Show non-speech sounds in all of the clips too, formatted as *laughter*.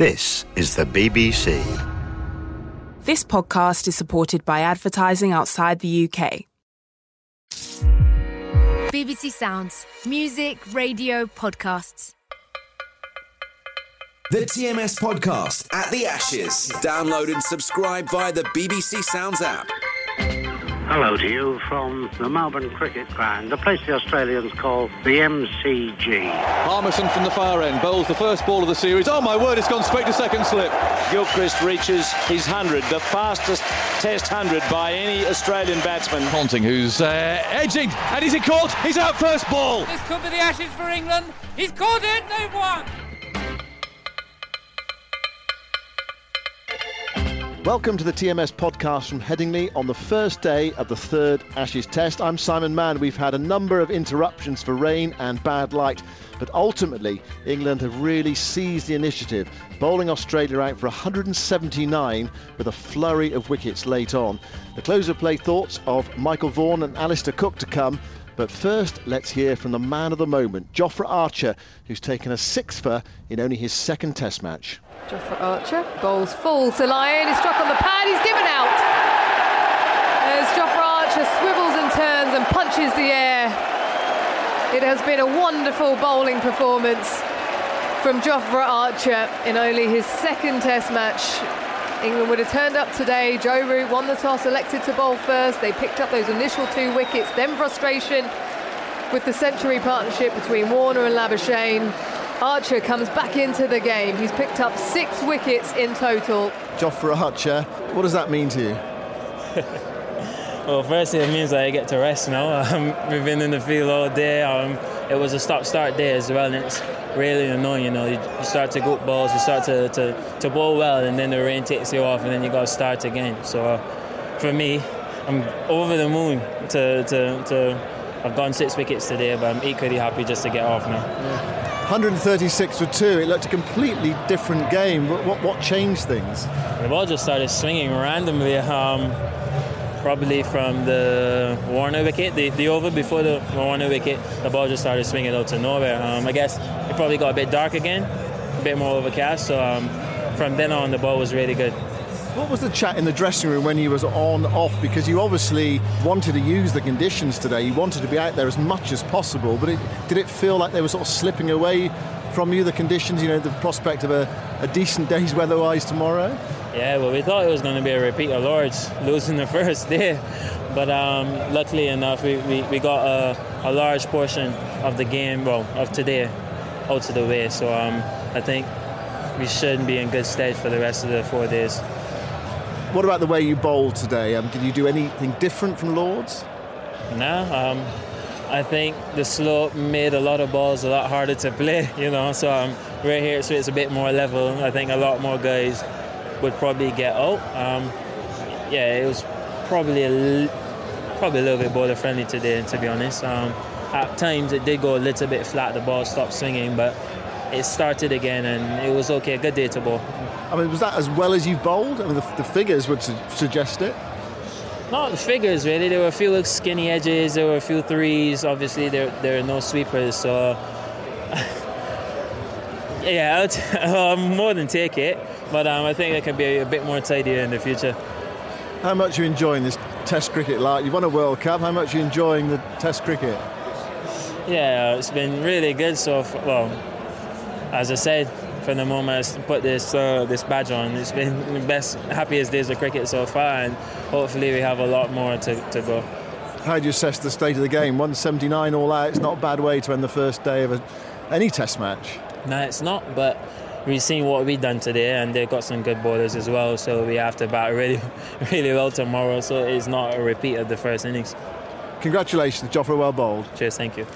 This is the BBC. This podcast is supported by advertising outside the UK. BBC Sounds. Music, radio, podcasts. The TMS podcast at the Ashes. Download and subscribe via the BBC Sounds app. Hello to you from the Melbourne Cricket Ground, the place the Australians call the MCG. Harmison from the far end bowls the first ball of the series. Oh my word, it's gone straight to second slip. Gilchrist reaches his 100, the fastest Test 100 by any Australian batsman. Ponting, who's uh, edging, and is he caught? He's out first ball. This could be the Ashes for England. He's caught it, they've won. Welcome to the TMS podcast from Headingley on the first day of the third Ashes Test. I'm Simon Mann. We've had a number of interruptions for rain and bad light, but ultimately England have really seized the initiative, bowling Australia out for 179 with a flurry of wickets late on. The close of play thoughts of Michael Vaughan and Alastair Cook to come. But first, let's hear from the man of the moment, Jofra Archer, who's taken a six for in only his second Test match. Jofra Archer bowls full to Lyon. He's struck on the pad. He's given out. As Jofra Archer swivels and turns and punches the air. It has been a wonderful bowling performance from Jofra Archer in only his second Test match. England would have turned up today. Joe Root won the toss, elected to bowl first. They picked up those initial two wickets, then frustration with the century partnership between Warner and Labuschagne. Archer comes back into the game. He's picked up six wickets in total. Jofra Archer, what does that mean to you? *laughs* well, firstly, it means that I get to rest now. *laughs* Um, we've been in the field all day. Um, it was a stop-start day as well, and it's really annoying. You know, you, you start to go balls, you start to, to, to bowl well, and then the rain takes you off, and then you got to start again. So, uh, for me, I'm over the moon to, to, to I've gone six wickets today, but I'm equally happy just to get off now. Yeah. 136 for two. It looked a completely different game. What, what, what changed things? The ball just started swinging randomly. Um, probably from the Warner wicket, the, the over before the Warner wicket, the ball just started swinging out to nowhere. Um, I guess it probably got a bit dark again, a bit more overcast. So um, from then on, the ball was really good. What was the chat in the dressing room when you was on off? Because you obviously wanted to use the conditions today. You wanted to be out there as much as possible. But it, did it feel like they were sort of slipping away from you? The conditions, you know, the prospect of a, a decent day's weather-wise tomorrow. Yeah, well, we thought it was going to be a repeat of Lords losing the first *laughs* day, but um, luckily enough, we, we, we got a, a, large portion of the game, well, of today, out of the way. So um, I think we should be in good stead for the rest of the four days. What about the way you bowled today? Um, did you do anything different from Lords? No. Um, I think the slope made a lot of balls a lot harder to *laughs* play, you know. So um, we're here, so it's a bit more level. I think a lot more guys would probably get out. Um, yeah, it was probably a, probably a little bit bowler friendly today, to be honest. Um, at times it did go a little bit flat, the ball stopped swinging, but it started again and it was okay. Good day to bowl. I mean, was that as well as you've bowled? I mean, the, the figures would su- suggest it. Not the figures really. There were a few skinny edges. There were a few threes. Obviously, there there are no sweepers. So *laughs* yeah, I'll *laughs* um, more than take it. But um, I think it can be a bit more tidier in the future. How much are you enjoying this Test cricket? Like you've won a World Cup. How much are you enjoying the Test cricket? Yeah, it's been really good so far. Well, as I said, from the moment I put this uh, this badge on, it's been *laughs* the best, happiest days of cricket so far, and hopefully we have a lot more to, to go. How do you assess the state of the game? 179 all out. It's not a bad way to end the first day of a, any Test match. No, it's not. But we've seen what we've done today, and they've got some good bowlers as well. So we have to bat really, *laughs* really well tomorrow. So it's not a repeat of the first innings. Congratulations, Jofra. Well bowled. Cheers. Thank you.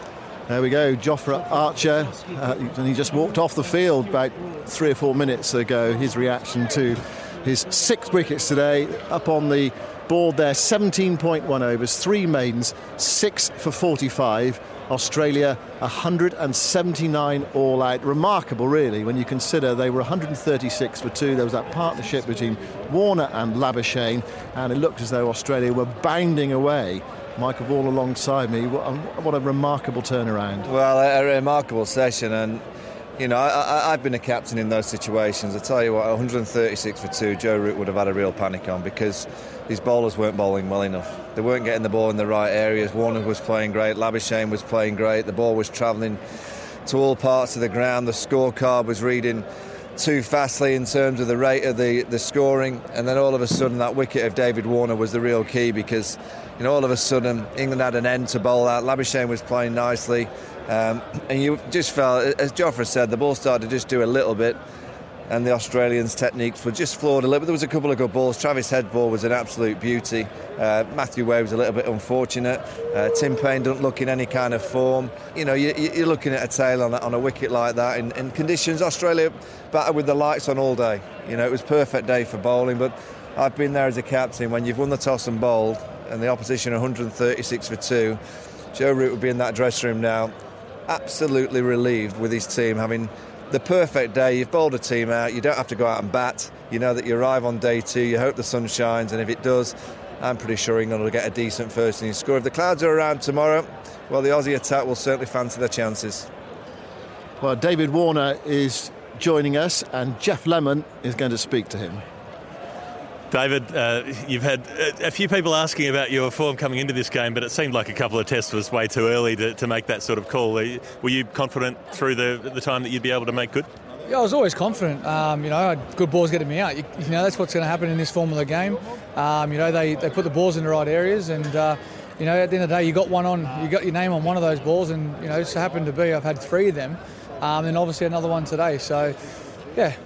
There we go, Jofra Archer, uh, and he just walked off the field about three or four minutes ago. His reaction to his six wickets today, up on the board there, 17.1 overs, three maidens, six for 45. Australia 179 all out. Remarkable, really, when you consider they were 136 for two. There was that partnership between Warner and Labuschagne, and it looked as though Australia were bounding away Michael Vaughan alongside me. What a, what a remarkable turnaround. Well, a, a, remarkable session, and You know, I, have been a captain in those situations. I tell you what, 136 for two, Joe Root would have had a real panic on because his bowlers weren't bowling well enough. They weren't getting the ball in the right areas. Warner was playing great, Labuschagne was playing great. The ball was travelling to all parts of the ground. The scorecard was reading too fastly in terms of the rate of the, the scoring. And then all of a sudden, that wicket of David Warner was the real key because, you know, all of a sudden, England had an end to bowl out. Labuschagne was playing nicely. Um, and you just felt, as Jofra said, the ball started to just do a little bit and the Australians' techniques were just flawed a little bit. There was a couple of good balls. Travis Head ball was an absolute beauty. Uh, Matthew Wade was a little bit unfortunate. Uh, Tim Paine doesn't look in any kind of form. You know, you, are looking at a tail on a, on a wicket like that in, in, conditions. Australia battered with the lights on all day. You know, it was perfect day for bowling. But I've been there as a captain when you've won the toss and bowled, and the opposition 136 for two. Joe Root would be in that dressing room now, absolutely relieved with his team having the perfect day. You've bowled a team out. You don't have to go out and bat. You know that you arrive on day two. You hope the sun shines, and if it does, I'm pretty sure England will get a decent first innings score. If the clouds are around tomorrow, well, the Aussie attack will certainly fancy their chances. Well, David Warner is joining us, and Geoff Lemon is going to speak to him. David, uh, you've had a few people asking about your form coming into this game, but it seemed like a couple of tests was way too early to, to make that sort of call. Were you confident through the, the time that you'd be able to make good? Yeah, I was always confident. Um, you know, good balls getting me out. You, you, know, that's what's going to happen in this form of the game. Um, you know, they, they put the balls in the right areas, and uh, you know, at the end of the day, you got one on, you got your name on one of those balls, and you know, it just happened to be I've had three of them, um, and obviously another one today. So, yeah,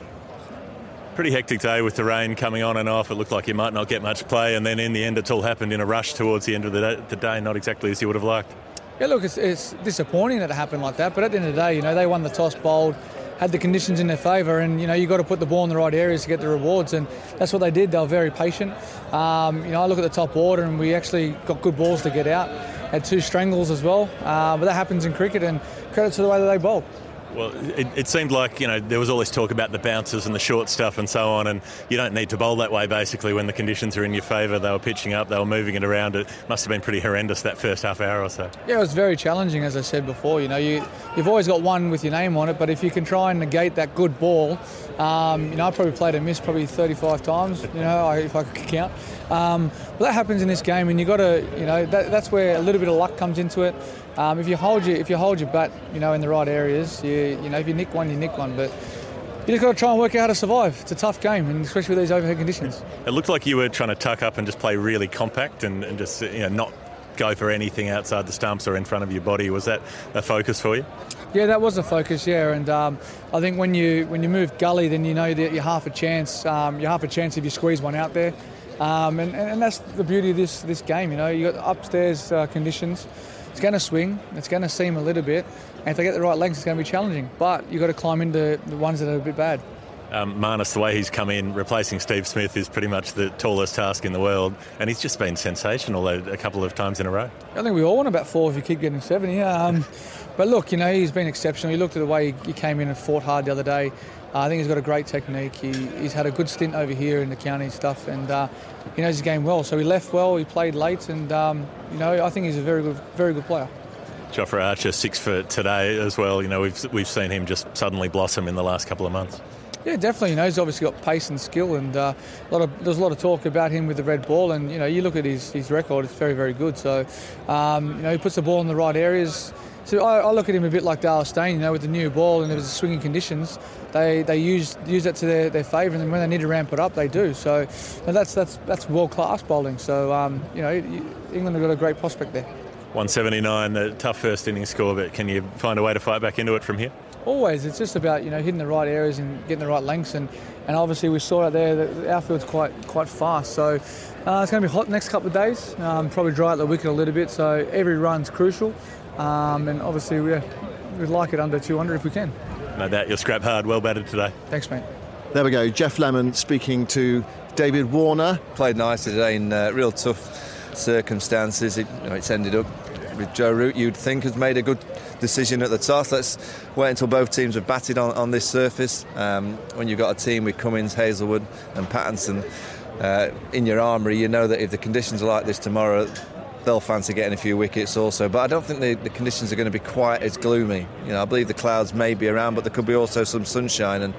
pretty hectic day with the rain coming on and off. It looked like you might not get much play, and then in the end, it all happened in a rush towards the end of the day, the day not exactly as you would have liked. Yeah, look, it's, it's, disappointing that it happened like that, but at the end of the day, you know, they won the toss, bowled, had the conditions in their favour, and you know, you got to put the ball in the right areas to get the rewards, and that's what they did. They were very patient. Um, you know, I look at the top order, and we actually got good balls to get out. Had two strangles as well, uh, but that happens in cricket, and credit to the way that they bowled. Well, it, it, seemed like you know there was all this talk about the bounces and the short stuff and so on, and you don't need to bowl that way. Basically, when the conditions are in your favour, they were pitching up, they were moving it around. It must have been pretty horrendous that first half hour or so. Yeah, it was very challenging, as I said before. You know, you you've always got one with your name on it, but if you can try and negate that good ball, um, you know, I probably played a miss probably 35 times. You know, if I could count. Um, but that happens in this game, and you got to, you know, that, that's where a little bit of luck comes into it. Um, if you hold your if you hold your bat, you know, in the right areas, you you know, if you nick one, you nick one, but. You just got to try and work out how to survive. It's a tough game, and especially with these overhead conditions. It looked like you were trying to tuck up and just play really compact and, and just you know not go for anything outside the stumps or in front of your body. Was that a focus for you? Yeah, that was a focus. Yeah, and um, I think when you when you move gully, then you know that you're half a chance. Um, you're half a chance if you squeeze one out there, um, and, and that's the beauty of this this game. You know, you got upstairs uh, conditions. It's going to swing. It's going to seam a little bit, and if they get the right length, it's going to be challenging. But you've got to climb into the ones that are a bit bad. Um, Marnus, the way he's come in, replacing Steve Smith is pretty much the tallest task in the world, and he's just been sensational a, couple of times in a row. I think we all want about four if you keep getting 70. Um, *laughs* but look, you know, he's been exceptional. You looked at the way he came in and fought hard the other day. Uh, I think he's got a great technique. He, he's had a good stint over here in the county stuff, and uh, he knows his game well. So he left well. He played late, and um, you know I think he's a very good, very good player. Jofra Archer, six for today as well. You know we've we've seen him just suddenly blossom in the last couple of months. Yeah, definitely. You know, he's obviously got pace and skill, and uh, a lot of there's a lot of talk about him with the red ball. And you know, you look at his, his record; it's very, very good. So, um, you know, he puts the ball in the right areas. So I, I, look at him a bit like Dale Steyn, you know, with the new ball and there was swinging conditions, they they use use that to their, their favour, and when they need to ramp it up, they do. So that's that's that's world class bowling. So um, you know, England have got a great prospect there. 179, a tough first innings score, but can you find a way to fight back into it from here? Always, it's just about you know hitting the right areas and getting the right lengths, and, and obviously we saw out there that our field's quite quite fast. So uh, it's going to be hot next couple of days. Um, probably dry out the wicket a little bit. So every run's crucial. Um, and obviously, we we'd like it under 200 if we can. No doubt, you'll scrap hard. Well batted today. Thanks, mate. There we go. Geoff Lemon speaking to David Warner. Played nicely today in uh, real tough circumstances. It, you know, it's ended up with Joe Root, you'd think has made a good decision at the toss. Let's wait until both teams have batted on, on this surface. Um, when you've got a team with Cummins, Hazlewood, and Pattinson uh, in your armoury, you know that if the conditions are like this tomorrow, they'll fancy getting a few wickets also. But I don't think the, the conditions are going to be quite as gloomy. You know, I believe the clouds may be around, but there could be also some sunshine. And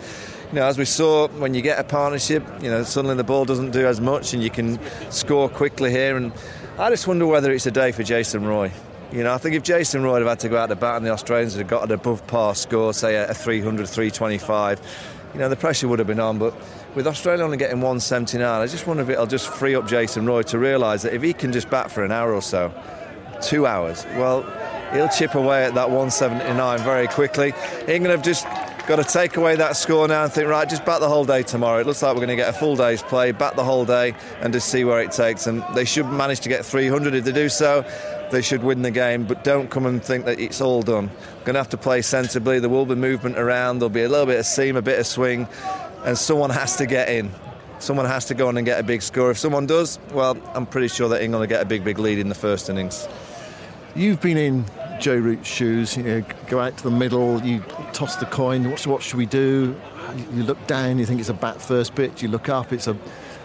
you know, as we saw when you get a partnership, you know, suddenly the ball doesn't do as much, and you can score quickly here. And I just wonder whether it's a day for Jason Roy. You know, I think if Jason Roy had had to go out to bat and the Australians had got an above par score, say a 300, 325, you know, the pressure would have been on. But with Australia only getting 179, I just wonder if it'll just free up Jason Roy to realise that if he can just bat for an hour or so, two hours, well, he'll chip away at that 179 very quickly. England have just got to take away that score now and think, right, just bat the whole day tomorrow. It looks like we're going to get a full day's play, bat the whole day, and just see where it takes. And they should manage to get 300. If they do so, they should win the game, but don't come and think that it's all done. Going to have to play sensibly. There will be movement around, there'll be a little bit of seam, a bit of swing, and someone has to get in. Someone has to go on and get a big score. If someone does, well, I'm pretty sure that England will get a big, big lead in the first innings. You've been in Joe Root's shoes. You know, go out to the middle, you toss the coin. What, what should we do? You look down, you think it's a bat first pitch. You look up, it's a,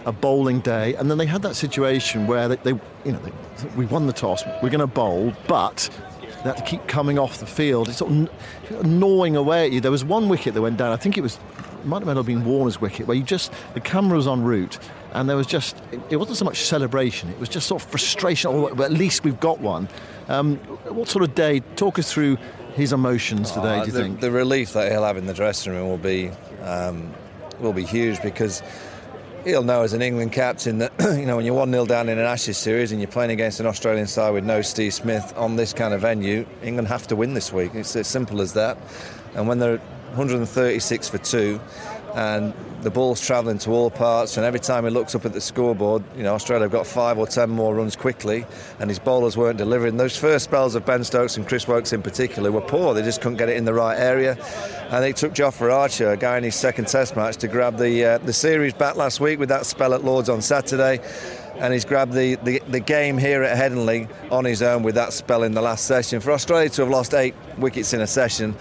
a bowling day. And then they had that situation where they, they you know, they, we won the toss. We're going to bowl, but they had to keep coming off the field. It's sort of gnawing away at you. There was one wicket that went down. I think it was might have been Warner's wicket, where you just the camera was en route, and there was just it wasn't so much celebration; it was just sort of frustration. Oh, but at least we've got one. Um, what sort of day? Talk us through his emotions today. Oh, do you the, think the relief that he'll have in the dressing room will be um, will be huge because he'll know as an England captain that *clears throat* you know when you're one 0 down in an Ashes series and you're playing against an Australian side with no Steve Smith on this kind of venue, England have to win this week. It's as simple as that. And when they're 136 for two, and the ball's travelling to all parts. And every time he looks up at the scoreboard, you know, Australia have got five or ten more runs quickly, and his bowlers weren't delivering. Those first spells of Ben Stokes and Chris Woakes in particular were poor. They just couldn't get it in the right area. And it took Jofra Archer, a guy in his second Test match, to grab the uh, the series back last week with that spell at Lords on Saturday and he's grabbed the, the, the, game here at Headingley on his own with that spell in the last session. For Australia to have lost eight wickets in a session,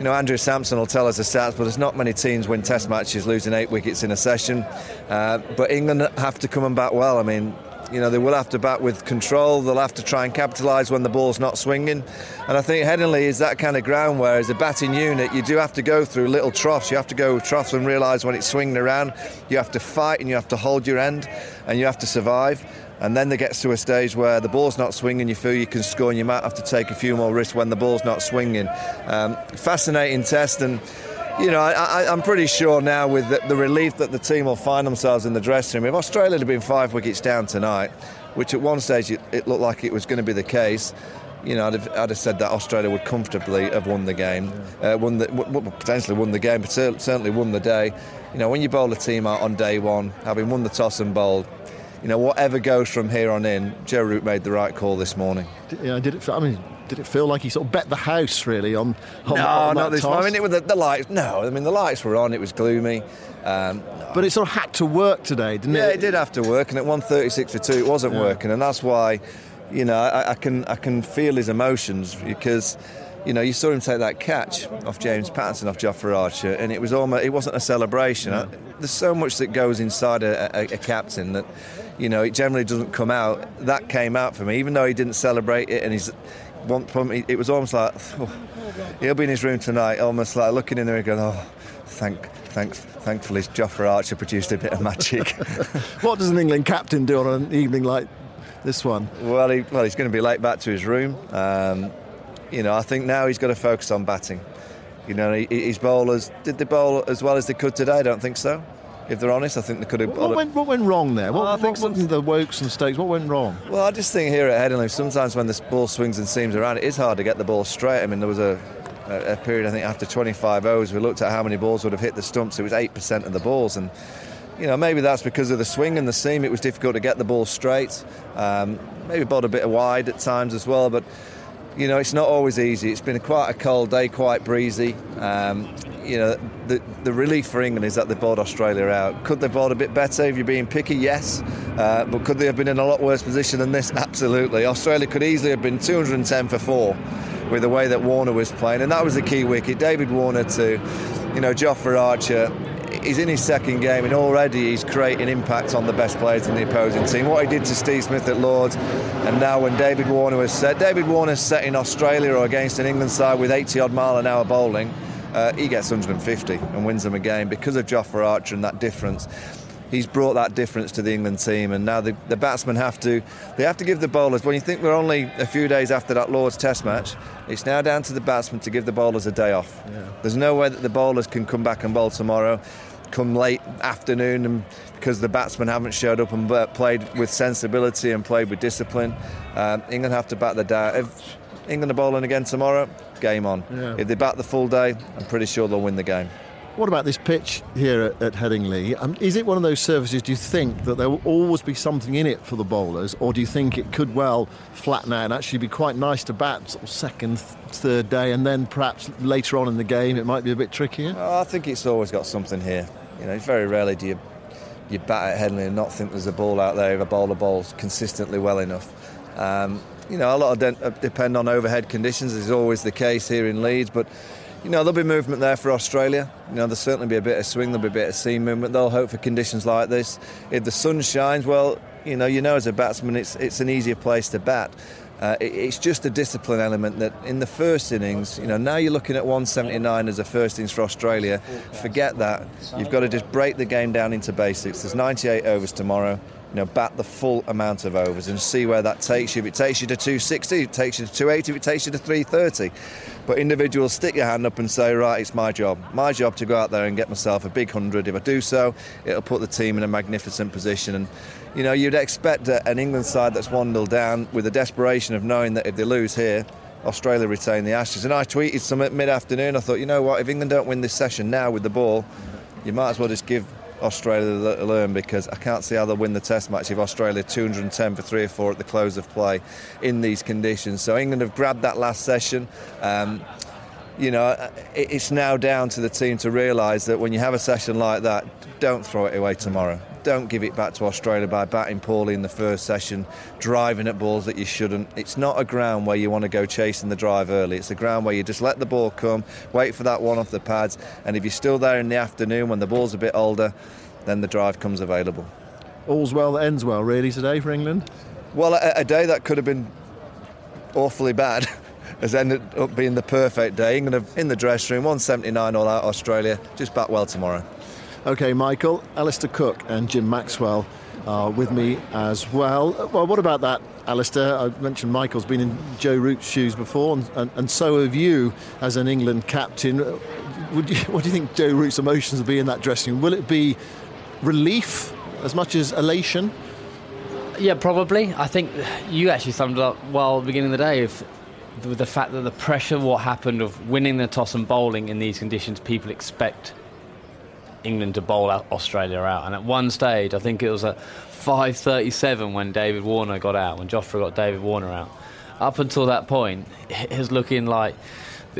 you know, Andrew Samson will tell us the stats, but there's not many teams win Test matches losing eight wickets in a session. Uh, but England have to come and bat well. I mean, you know, they will have to bat with control. They'll have to try and capitalise when the ball's not swinging. And I think Headingley is that kind of ground where, as a batting unit, you do have to go through little troughs. You have to go troughs and realise when it's swinging around. You have to fight and you have to hold your end and you have to survive and then they gets to a stage where the ball's not swinging, you feel you can score, and you might have to take a few more risks when the ball's not swinging. Um, fascinating test, and you know, I, am pretty sure now with the, the, relief that the team will find themselves in the dressing room. If Australia had been five wickets down tonight, which at one stage it, it looked like it was going to be the case, you know, I'd have, I'd have, said that Australia would comfortably have won the game, uh, won the, w- potentially won the game, but certainly won the day. You know, when you bowl a team out on day one, having won the toss and bowled, you know, whatever goes from here on in, Joe Root made the right call this morning. You know, did it? I mean, did it feel like he sort of bet the house really on? on no, on not this. Toss? I mean, it was the, the, lights. No, I mean the lights were on. It was gloomy. Um, but it sort of had to work today, didn't yeah, it? Yeah, it did have to work, and at 136 for two, it wasn't yeah. working, and that's why, you know, I, I can I can feel his emotions because you know, you saw him take that catch off James Pattinson off Jofra Archer, and it was almost it wasn't a celebration. There's so much that goes inside a, a, a, captain that, you know, it generally doesn't come out. That came out for me, even though he didn't celebrate it, and he's one it was almost like oh, he'll be in his room tonight, almost like looking in there and going, oh, thank, thanks, thankfully Jofra Archer produced a bit of magic. *laughs* what does an England captain do on an evening like this one? Well, he, well, he's going to be late back to his room. Um, you know, I think now he's got to focus on batting. You know, his bowlers did they bowl as well as they could today? I don't think so. If they're honest, I think they could have. What, went, what went, wrong there? What, oh, what, some, the Woakes and Stokes? What went wrong? Well, I just think here at Headingley, sometimes when the ball swings and seams around, it is hard to get the ball straight. I mean, there was a, a, period I think after 25 overs, we looked at how many balls would have hit the stumps. It was eight percent of the balls, and you know maybe that's because of the swing and the seam. It was difficult to get the ball straight. Um, maybe bowled a bit of wide at times as well, but you know, it's not always easy. It's been quite a cold day, quite breezy. Um, you know, the, the relief for England is that they bowled Australia out. Could they bowled a bit better if you're being picky? Yes. Uh, but could they have been in a lot worse position than this? Absolutely. Australia could easily have been 210 for four with the way that Warner was playing. And that was the key wicket. David Warner to, you know, Jofra Archer he's in his second game and already he's creating impact on the best players in the opposing team. What he did to Steve Smith at Lords, and now when David Warner was set, David Warner's set in Australia or against an England side with 80 odd mile an hour bowling. Uh, he gets 150 and wins them a game because of Jofra Archer and that difference he's brought that difference to the England team, and now the, the batsmen have to they have to give the bowlers. When you think we're only a few days after that Lord's Test match, it's now down to the batsmen to give the bowlers a day off. Yeah. There's no way that the bowlers can come back and bowl tomorrow, come late afternoon, and because the batsmen haven't showed up and played with sensibility and played with discipline, um, England have to bat the day. If England are bowling again tomorrow, game on. Yeah. If they bat the full day, I'm pretty sure they'll win the game. What about this pitch here at, at Headingley? Um, is it one of those surfaces, do you think, that there will always be something in it for the bowlers, or do you think it could well flatten out and actually be quite nice to bat sort of second, third day, and then perhaps later on in the game it might be a bit trickier? I think it's always got something here. You know, very rarely do you you bat at Headingley and not think there's a ball out there if a bowler bowls consistently well enough. Um, you know, a lot of de- uh, depend on overhead conditions, is always the case here in Leeds, but you know, there'll be movement there for Australia. You know, there'll certainly be a bit of swing, there'll be a bit of seam movement. They'll hope for conditions like this. If the sun shines, well, you know, you know as a batsman, it's it's an easier place to bat. Uh, it, it's just a discipline element that in the first innings, you know, now you're looking at 179 as a first innings for Australia. Forget that. You've got to just break the game down into basics. There's 98 overs tomorrow you know, bat the full amount of overs and see where that takes you. If it takes you to 260, it takes you to 280, if it takes you to 330. But individuals stick your hand up and say, right, it's my job. My job to go out there and get myself a big hundred. If I do so, it'll put the team in a magnificent position. And, you know, you'd expect an England side that's 1 0 down with the desperation of knowing that if they lose here, Australia retain the Ashes. And I tweeted some at mid afternoon. I thought, you know what, if England don't win this session now with the ball, you might as well just give Australia to learn because I can't see how they'll win the Test match if Australia 210 for three or four at the close of play in these conditions. So England have grabbed that last session. Um, you know, it's now down to the team to realise that when you have a session like that, don't throw it away tomorrow. Don't give it back to Australia by batting poorly in the first session, driving at balls that you shouldn't. It's not a ground where you want to go chasing the drive early. It's a ground where you just let the ball come, wait for that one off the pads, and if you're still there in the afternoon when the ball's a bit older, then the drive comes available. All's well that ends well, really, today for England? Well, a, a day that could have been awfully bad. *laughs* has ended up being the perfect day. England in the dressing room, 179 all out Australia. Just back well tomorrow. Okay, Michael, Alastair Cook and Jim Maxwell are with me as well. Well, what about that, Alastair? I mentioned Michael's been in Joe Root's shoes before, and, and, and so have you as an England captain. You, what do you think Joe Root's emotions will be in that dressing room? Will it be relief as much as elation? Yeah, probably. I think you actually summed it up well at the beginning of the day. With the fact that the pressure, what happened of winning the toss and bowling in these conditions, people expect England to bowl out Australia out. And at one stage, I think it was at 5:37 when David Warner got out, when Jofra got David Warner out. Up until that point, it was looking like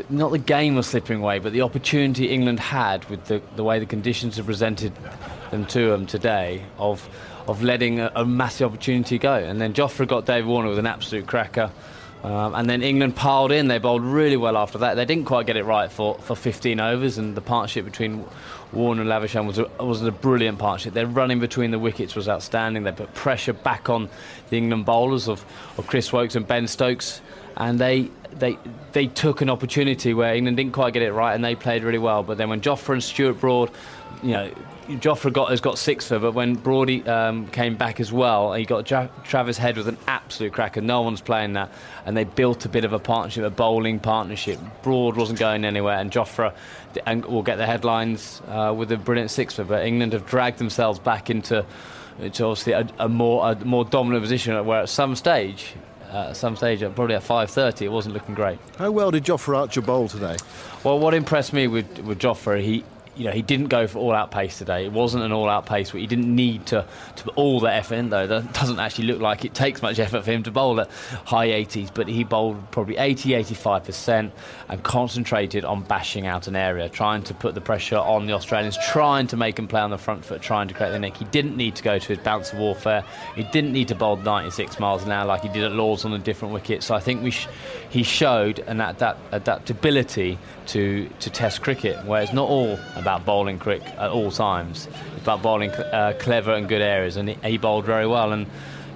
not the game was slipping away, but the opportunity England had with the, the way the conditions have presented them to them today of of letting a, a massive opportunity go. And then Jofra got David Warner with an absolute cracker. Um, and then England piled in. They bowled really well after that. They didn't quite get it right for, for 15 overs, and the partnership between Warner and Labuschagne was a, was a brilliant partnership. Their running between the wickets was outstanding. They put pressure back on the England bowlers of, of Chris Woakes and Ben Stokes, and they they they took an opportunity where England didn't quite get it right, and they played really well. But then when Jofra and Stuart Broad, you know, Jofra got, has got six for, but when Broady um, came back as well, he got ja- Travis Head with an absolute cracker. No one's playing that, and they built a bit of a partnership, a bowling partnership. Broad wasn't going anywhere, and Jofra and will get the headlines uh, with a brilliant six for. But England have dragged themselves back into, into obviously a, a more a more dominant position, where at some stage uh, at some stage, probably at 5.30, it wasn't looking great. How well did Jofra Archer bowl today? Well, what impressed me with, with Jofra, he, you know, he didn't go for all out pace today. It wasn't an all out pace, he didn't need to, to put all the effort in, though. That doesn't actually look like it takes much effort for him to bowl at high 80s, but he bowled probably 80, 85% and concentrated on bashing out an area, trying to put the pressure on the Australians, trying to make them play on the front foot, trying to create the nick. He didn't need to go to his bounce of warfare. He didn't need to bowl 96 miles an hour like he did at Lords on a different wicket. So I think we sh- he showed an adapt- adaptability to, to Test cricket, where it's not all about bowling crick at all times. It's about bowling uh, clever and good areas, and he, he bowled very well. And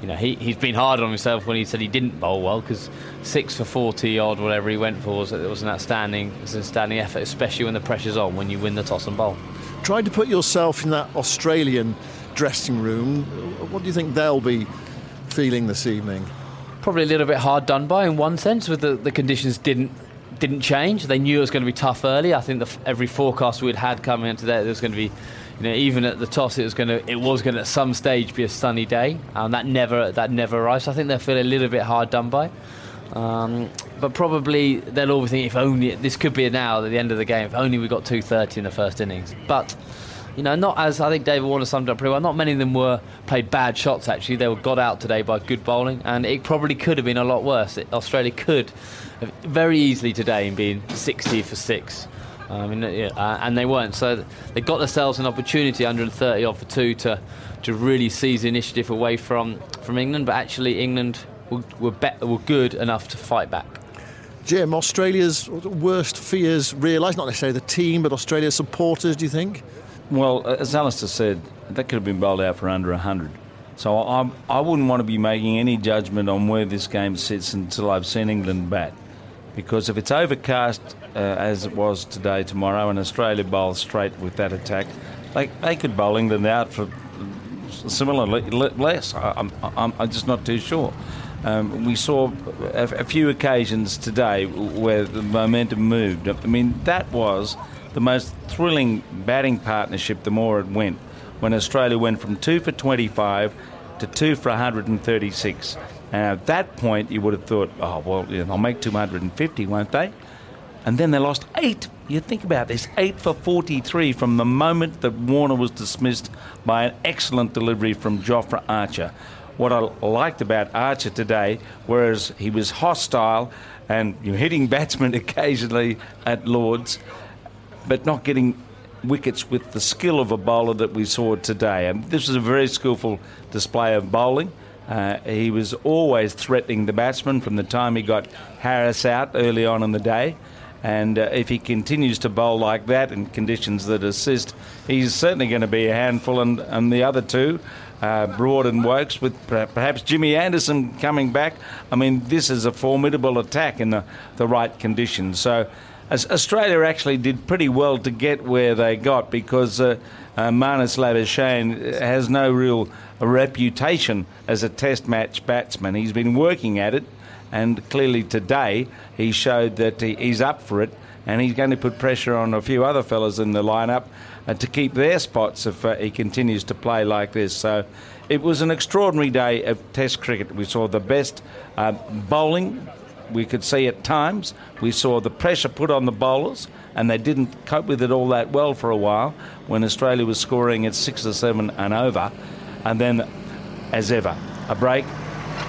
you know, he, he's been hard on himself when he said he didn't bowl well because six for 40 odd, whatever he went for, was, it was an outstanding, was an outstanding effort, especially when the pressure's on, when you win the toss and bowl. Trying to put yourself in that Australian dressing room, what do you think they'll be feeling this evening? Probably a little bit hard done by in one sense, with the, the conditions didn't didn't change. They knew it was going to be tough early. I think the, every forecast we'd had coming into that, there was going to be you know, even at the toss, it was going to, it was going to at some stage be a sunny day, and that never, that never arrived. So I think they'll feel a little bit hard done by. Um, but probably they'll all be thinking, if only this could be now at the end of the game. If only we got 230 in the first innings. But you know, not as I think David Warner summed up pretty well. Not many of them were played bad shots. Actually, they were got out today by good bowling, and it probably could have been a lot worse. It, Australia could have very easily today in being 60 for six. I mean, yeah, uh, and they weren't. So they got themselves an opportunity, 130 off for two, to to really seize the initiative away from from England. But actually, England were were, were good enough to fight back. Jim, Australia's worst fears realised, not necessarily the team, but Australia's supporters, do you think? Well, as Alastair said, that could have been bowled out for under 100. So I, I wouldn't want to be making any judgment on where this game sits until I've seen England bat. Because if it's overcast uh, as it was today, tomorrow, and Australia bowls straight with that attack, they, they could bowl England out for similarly less. I, I'm, I'm, I'm just not too sure. Um, we saw a, a, few occasions today where the momentum moved. I mean, that was the most thrilling batting partnership the more it went, when Australia went from 2 for 25 to 2 for 136. And at that point, you would have thought, oh, well, they'll make 250, won't they? And then they lost eight. You think about this eight for 43 from the moment that Warner was dismissed by an excellent delivery from Jofra Archer. What I liked about Archer today, whereas he was hostile and you hitting batsmen *laughs* occasionally at Lords, but not getting wickets with the skill of a bowler that we saw today. And this was a very skillful display of bowling. Uh, he was always threatening the batsman from the time he got Harris out early on in the day. And uh, if he continues to bowl like that in conditions that assist, he's certainly going to be a handful. And, and the other two, uh, Broad and Woakes, with perhaps Jimmy Anderson coming back, I mean, this is a formidable attack in the, the right conditions. So Australia actually did pretty well to get where they got because uh, uh, Marnus Labuschagne has no real reputation as a test match batsman. He's been working at it, and clearly today he showed that he, he's up for it, and he's going to put pressure on a few other fellas in the lineup uh, to keep their spots if uh, he continues to play like this. So it was an extraordinary day of Test cricket. We saw the best uh, bowling we could see at times. We saw the pressure put on the bowlers, and they didn't cope with it all that well for a while when Australia was scoring at six or seven and over. And then, as ever, a break,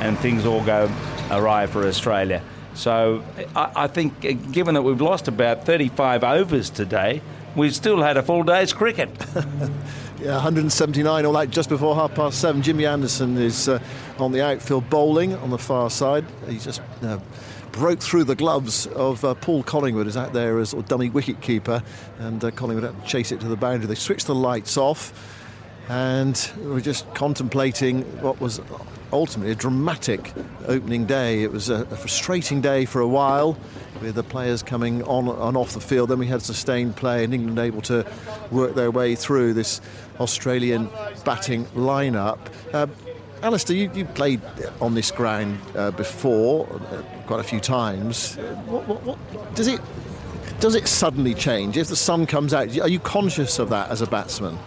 and things all go awry for Australia. So I, I think, uh, given that we've lost about 35 overs today, we've still had a full day's cricket. *laughs* yeah, 179 all out just before half past seven. Jimmy Anderson is uh, on the outfield bowling on the far side. He just uh, broke through the gloves of uh, Paul Collingwood, who's out there as a dummy wicket keeper, and uh, Collingwood had to chase it to the boundary. They switched the lights off, and we're just contemplating what was ultimately a dramatic opening day. It was a, a, frustrating day for a while with the players coming on and off the field. Then we had sustained play and England able to work their way through this Australian batting lineup. Uh, Alastair, you, you played on this ground uh, before uh, quite a few times. What, what, what, does it does it suddenly change if the sun comes out? Are you conscious of that as a batsman?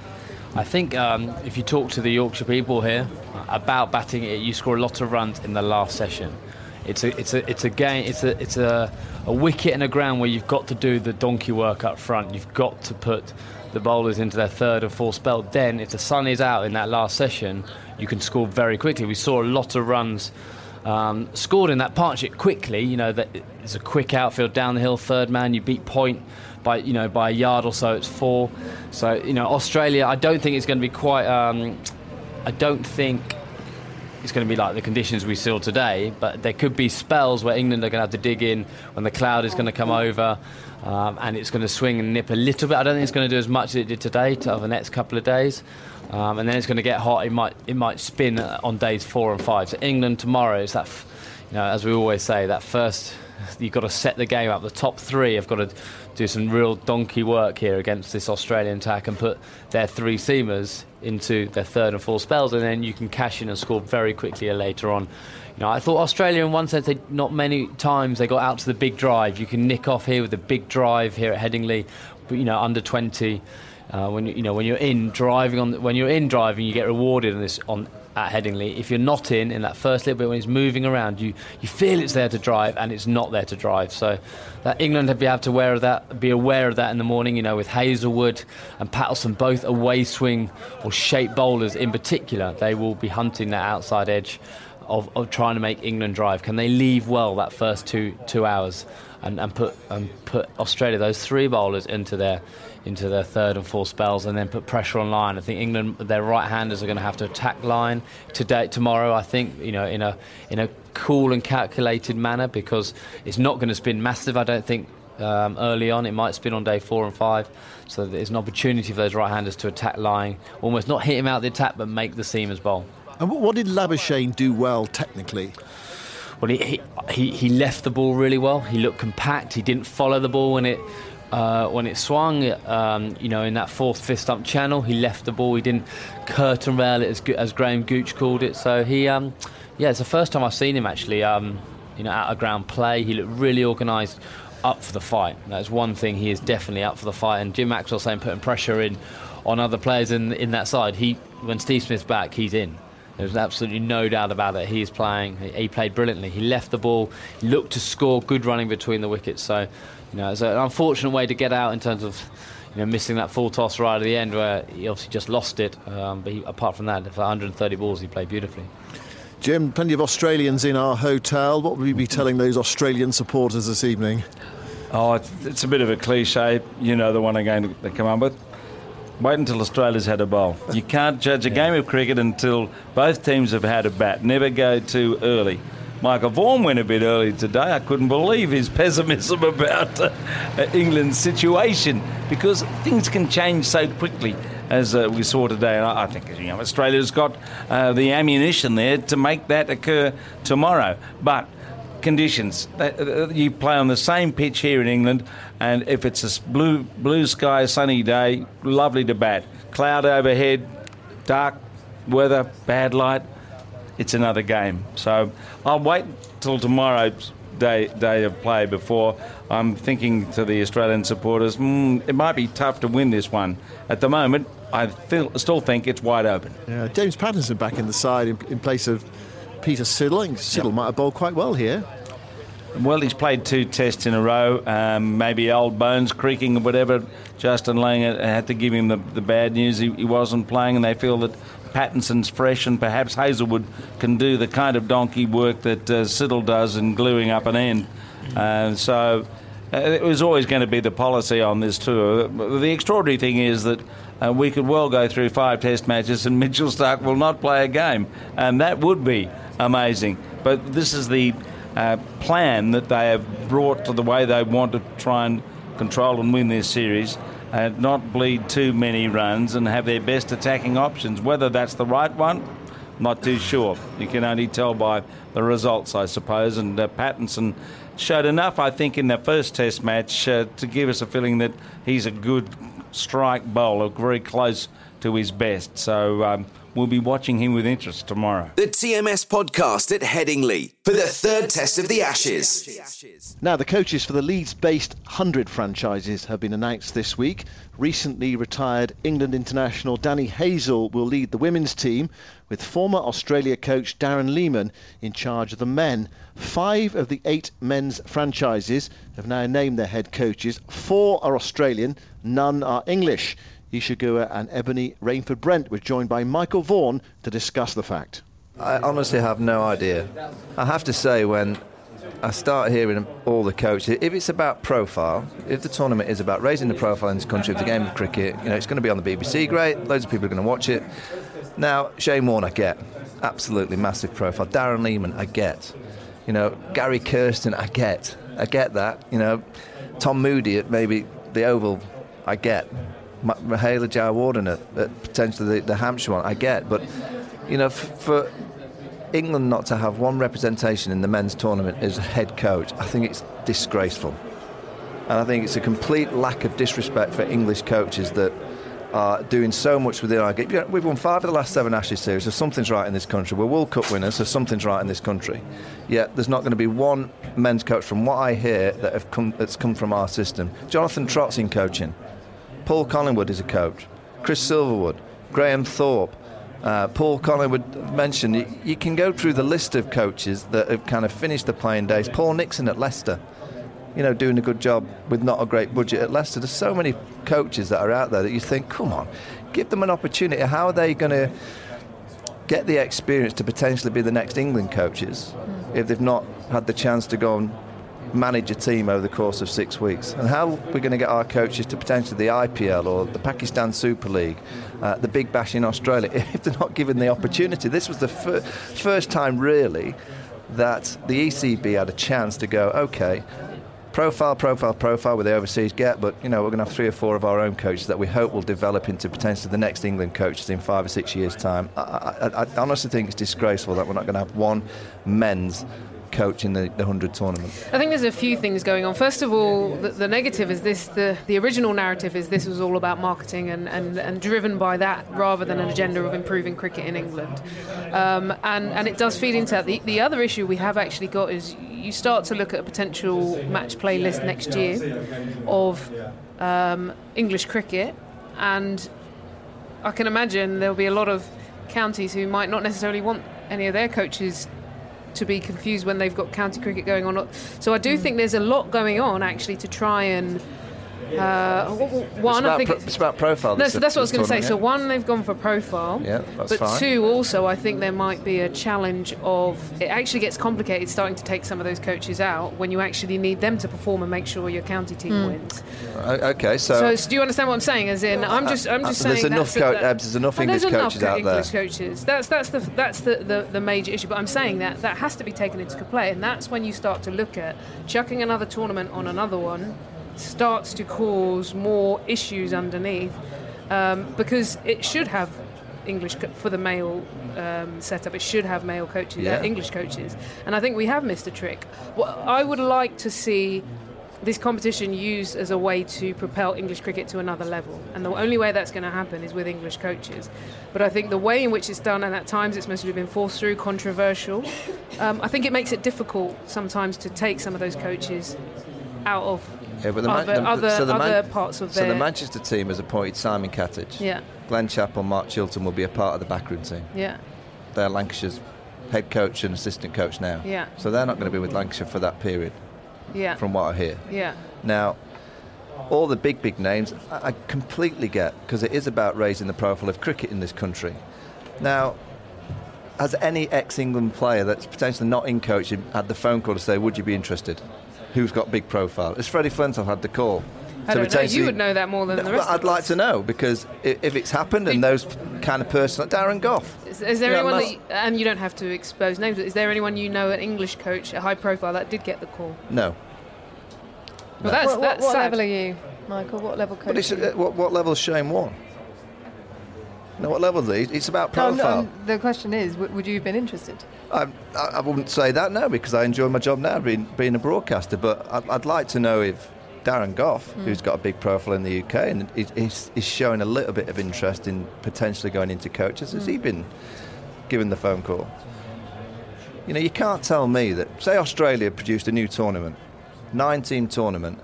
I think um, if you talk to the Yorkshire people here about batting, it, you score a lot of runs in the last session. It's a it's a it's a game. It's a it's a, a wicket and a ground where you've got to do the donkey work up front. You've got to put the bowlers into their third or fourth spell. Then, if the sun is out in that last session, you can score very quickly. We saw a lot of runs um, scored in that partnership quickly. You know, that it's a quick outfield down the hill, third man. You beat point by you know by a yard or so. It's four. So you know, Australia. I don't think it's going to be quite. Um, I don't think it's going to be like the conditions we saw today, but there could be spells where England are going to have to dig in when the cloud is going to come over. Um, and it's going to swing and nip a little bit. I don't think it's going to do as much as it did today to over the next couple of days. Um, and then it's going to get hot. It might it might spin on days four and five. So England tomorrow is that, you know, as we always say, that first you've got to set the game up. The top three have got to do some real donkey work here against this Australian attack and put their three seamers into their third and fourth spells, and then you can cash in and score very quickly later on. You know, I thought Australia, in one sense, they, not many times they got out to the big drive. You can nick off here with the big drive here at Headingley, but you know, under 20. Uh, when you know when you're in driving on when you're in driving, you get rewarded on this on at Headingley. If you're not in in that first little bit when he's moving around, you you feel it's there to drive and it's not there to drive. So that England have be to aware of that, be aware of that in the morning. You know, with Hazlewood and Pattinson both away swing or shape bowlers in particular, they will be hunting that outside edge. Of, of trying to make England drive, can they leave well that first two two hours, and, and put and put Australia those three bowlers into their into their third and fourth spells and then put pressure on Lyon. I think England, their right-handers are going to have to attack Lyon today, tomorrow. I think you know in a in a cool and calculated manner because it's not going to spin massive. I don't think um, early on. It might spin on day four and five. So there's an opportunity for those right-handers to attack Lyon, almost not hit him out the attack, but make the seamers bowl. And what did Labuschagne do well technically? Well, he, he, he left the ball really well. He looked compact. He didn't follow the ball when it uh, when it swung, um, you know, in that fourth fifth stump channel, he left the ball. He didn't curtain rail it as, as Graham Gooch called it. So he, um, yeah, it's the first time I've seen him actually, um, you know, out of ground play. He looked really organised, up for the fight. That's one thing. He is definitely up for the fight. And Jim Maxwell saying putting pressure in on other players in in that side. He when Steve Smith's back, he's in. There's absolutely no doubt about it. He's playing. He played brilliantly. He left the ball. He looked to score. Good running between the wickets. So you know, it's an unfortunate way to get out in terms of you know missing that full toss right at the end where he obviously just lost it. Um, but he, apart from that, for 130 balls, he played beautifully. Jim, plenty of Australians in our hotel. What would we be telling those Australian supporters this evening? Oh, it's, it's a bit of a cliche, you know, the one again they come up with. Wait until Australia's had a bowl. You can't judge a *laughs* game of cricket until both teams have had a bat. Never go too early. Michael Vaughan went a bit early today. I couldn't believe his pessimism *laughs* about uh, England's situation because things can change so quickly as uh, we saw today. And I, think you know Australia's got uh, the ammunition there to make that occur tomorrow. But conditions, uh, you play on the same pitch here in England, and if it's a blue blue sky sunny day, lovely to bat. Cloud overhead, dark weather, bad light it's another game. So I'll wait till tomorrow's day day of play before I'm thinking to the Australian supporters, mm, it might be tough to win this one. At the moment, I feel, still think it's wide open. Yeah, James Pattinson back in the side in, in place of Peter Siddle. Siddle yep. might have bowled quite well here. Well, he's played two tests in a row. Um, maybe old bones creaking or whatever. Justin Lang had to give him the, the bad news. He, he wasn't playing, and they feel that Pattinson's fresh, and perhaps Hazlewood can do the kind of donkey work that uh, Siddle does in gluing up an end. Uh, so uh, it was always going to be the policy on this tour. The extraordinary thing is that uh, we could well go through five test matches and *laughs* Mitchell Starc will not play a game, and that would be amazing. But this is the uh, plan that they have brought to the way they want to try and control and win this series uh, not bleed too many runs and have their best attacking options. Whether that's the right one, not too sure. You can only tell by the results, I suppose. And uh, Pattinson showed enough, I think, in the first Test match uh, to give us a feeling that he's a good strike bowler, very close to his best. So um, We'll be watching him with interest tomorrow. The TMS podcast at Headingley for the third test of the Ashes. Now, the coaches for the Leeds based 100 franchises have been announced this week. Recently retired England international Danni Hazell will lead the women's team, with former Australia coach Darren Lehmann in charge of the men. Five of the eight men's franchises have now named their head coaches. Four are Australian, none are English. Isa Guha and Ebony Rainford Brent were joined by Michael Vaughan to discuss the fact. I honestly have no idea. I have to say, when I start hearing all the coaches, if it's about profile, if the tournament is about raising the profile in this country of the game of cricket, you know, it's going to be on the BBC, great, loads of people are going to watch it. Now, Shane Warne, I get. absolutely massive profile. Darren Lehmann, I get. You know, Gary Kirsten, I get. I get that. You know, Tom Moody at maybe the Oval, I get. Mahela Jayawardene potentially the, the, Hampshire one, I get. But, you know, f- for England not to have one representation in the men's tournament as head coach, I think it's disgraceful. And I think it's a complete lack of disrespect for English coaches that are doing so much within our game. We've won five of the last seven Ashes series, so something's right in this country. We're World Cup winners, so something's right in this country. Yet there's not going to be one men's coach, from what I hear, that have come, that's come from our system. Jonathan Trott's in coaching. Paul Collingwood is a coach. Chris Silverwood, Graham Thorpe, uh, Paul Collingwood mentioned. You, you can go through the list of coaches that have kind of finished the playing days. Paul Nixon at Leicester you know, doing a good job with not a great budget at Leicester. There's so many coaches that are out there that you think, come on, give them an opportunity. How are they going to get the experience to potentially be the next England coaches if they've not had the chance to go and manage a team over the course of six weeks? And how we're going to get our coaches to potentially the IPL or the Pakistan Super League, uh, the Big Bash in Australia, *laughs* if they're not given the opportunity? This was the fir- first time, really, that the ECB had a chance to go, okay, profile, profile, profile with the overseas get, but you know we're going to have three or four of our own coaches that we hope will develop into potentially the next England coaches in five or six years' time. I, I, I honestly think it's disgraceful that we're not going to have one men's coach in the, the 100 tournament? I think there's a few things going on. First of all, the, the, negative is this the, the original narrative is this was all about marketing and, and, and driven by that rather than an agenda of improving cricket in England. Um, and, and it does feed into that. The, the other issue we have actually got is you start to look at a potential match playlist next year of um, English cricket, and I can imagine there'll be a lot of counties who might not necessarily want any of their coaches to be confused when they've got county cricket going on. So I do mm. think there's a lot going on actually to try and uh, one, it's I think pro- it's about profile. No, so that's what I was going to say. So one, they've gone for profile. Yeah, that's but fine. two, also, I think there might be a challenge of it actually gets complicated starting to take some of those coaches out when you actually need them to perform and make sure your county team mm. wins. Uh, okay, so, so, so do you understand what I'm saying? As in, I'm just I'm just uh, saying there's enough co- that, there's enough English there's coaches enough out English there. coaches. That's that's the that's the, the, the major issue. But I'm saying that that has to be taken into play, and that's when you start to look at chucking another tournament on another one starts to cause more issues underneath um, because it should have English co- for the male um, setup. It should have male coaches, Yeah. uh, English coaches, and I think we have missed a trick. What I would like to see this competition used as a way to propel English cricket to another level, and the only way that's going to happen is with English coaches. But I think the way in which it's done, and at times it's mostly been forced through, controversial. Um, I think it makes it difficult sometimes to take some of those coaches out of yeah, but the, other, the, other, so the other parts of so their... the Manchester team has appointed Simon Katich. Yeah. Glen Chapple, Mark Chilton will be a part of the backroom team. Yeah. They're Lancashire's head coach and assistant coach now. Yeah. So they're not going to be with Lancashire for that period. Yeah. From what I hear. Yeah. Now, all the big, big names, I completely get because it is about raising the profile of cricket in this country. Now, has any ex-England player that's potentially not in coaching had the phone call to say, "Would you be interested?" who's got big profile. Has Freddie Flintoff had the call? I don't know. You would know that more than no, the rest. But I'd like to know because if it's happened and those kind of person, like Darren Gough. Is, is there you know, anyone must, that, and you don't have to expose names, but is there anyone you know, an English coach, a high profile, that did get the call? No. Well, that's, what, that's what sad. level are you, Michael? What level coach? But it's, are you? uh, what, what level is Shane Warne? No, what level is he? It's about No, profile. I'm- the question is, would you have been interested? I, I, wouldn't say that now because I enjoy my job now, being, being a broadcaster. But I'd, I'd like to know if Darren Gough, Mm. who's got a big profile in the UK and is, is, is showing a little bit of interest in potentially going into coaches, has he Mm. been given the phone call? You know, you can't tell me that, say, Australia produced a new tournament, nine team tournament.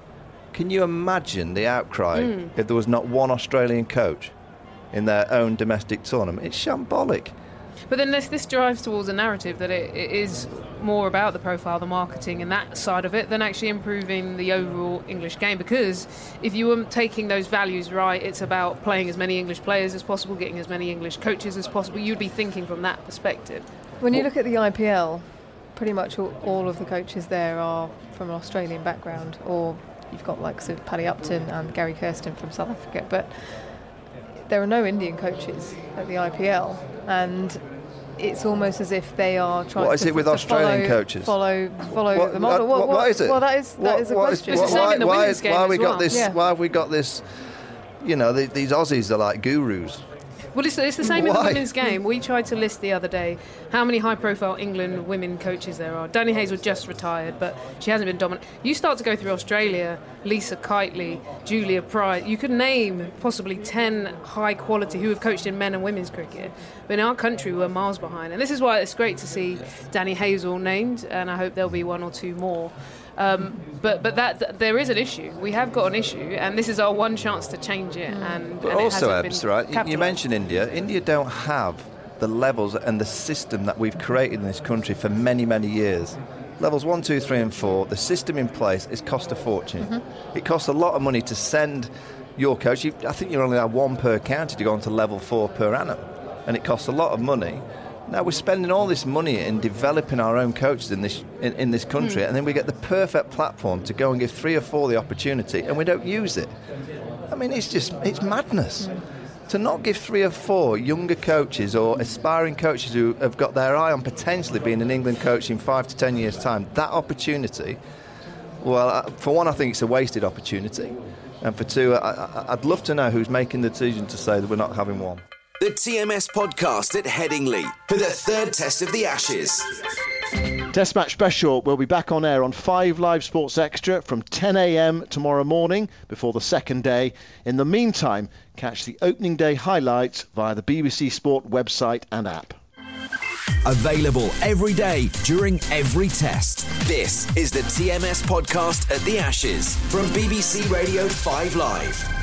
Can you imagine the outcry Mm. if there was not one Australian coach in their own domestic tournament? It's shambolic. But then this, this drives towards a narrative that it, it is more about the profile, the marketing, and that side of it than actually improving the overall English game. Because if you were taking those values right, it's about playing as many English players as possible, getting as many English coaches as possible. You'd be thinking from that perspective. When you look at the IPL, pretty much all, all of the coaches there are from an Australian background, or you've got like sort of Paddy Upton and Gary Kirsten from South Africa, but there are no Indian coaches at the IPL, and it's almost as if they are trying. What is to, it with Australian follow, coaches? Follow, follow What- the model. what- what is it? Well, that is that What- is a what is- question. what- why, why, why have we as got well. this? Yeah. Why have we got this? You know, the, these Aussies are like gurus. Well, it's, it's the same in the women's game. We tried to list the other day how many high-profile England women coaches there are. Danni Hazell just retired, but she hasn't been dominant. You start to go through Australia, Lisa Keightley, Julia Price. You could name possibly ten high quality who have coached in men and women's cricket. But in our country, we're miles behind, and this is why it's great to see Danni Hazell named, and I hope there'll be one or two more. Um, but but that there is an issue. We have got an issue, and this is our one chance to change it. And, But and also, hasn't Ebbs, right? You- You mentioned India. India don't have the levels and the system that we've created in this country for many, many years. Levels one, two, three, and four. The system in place is cost a fortune. Mm-hmm. It costs a lot of money to send your coach. You, I think you only have one per county to go on to level four per annum, and it costs a lot of money. Now we're spending all this money in developing our own coaches in this in, in this country, Hmm. and then we get the perfect platform to go and give three or four the opportunity, and we don't use it. I mean, it's just it's madness. To not give three or four younger coaches or aspiring coaches who have got their eye on potentially being an England coach in five to ten years' time that opportunity, well, uh, for one, I think it's a wasted opportunity, and for two, I, I, I'd love to know who's making the decision to say that we're not having one. The TMS podcast at Headingley for the third test of the Ashes. Test Match Special will be back on air on 5 Live Sports Extra from 10am tomorrow morning before the second day. In the meantime, catch the opening day highlights via the BBC Sport website and app. Available every day during every test. This is the TMS podcast at the Ashes from BBC Radio 5 Live.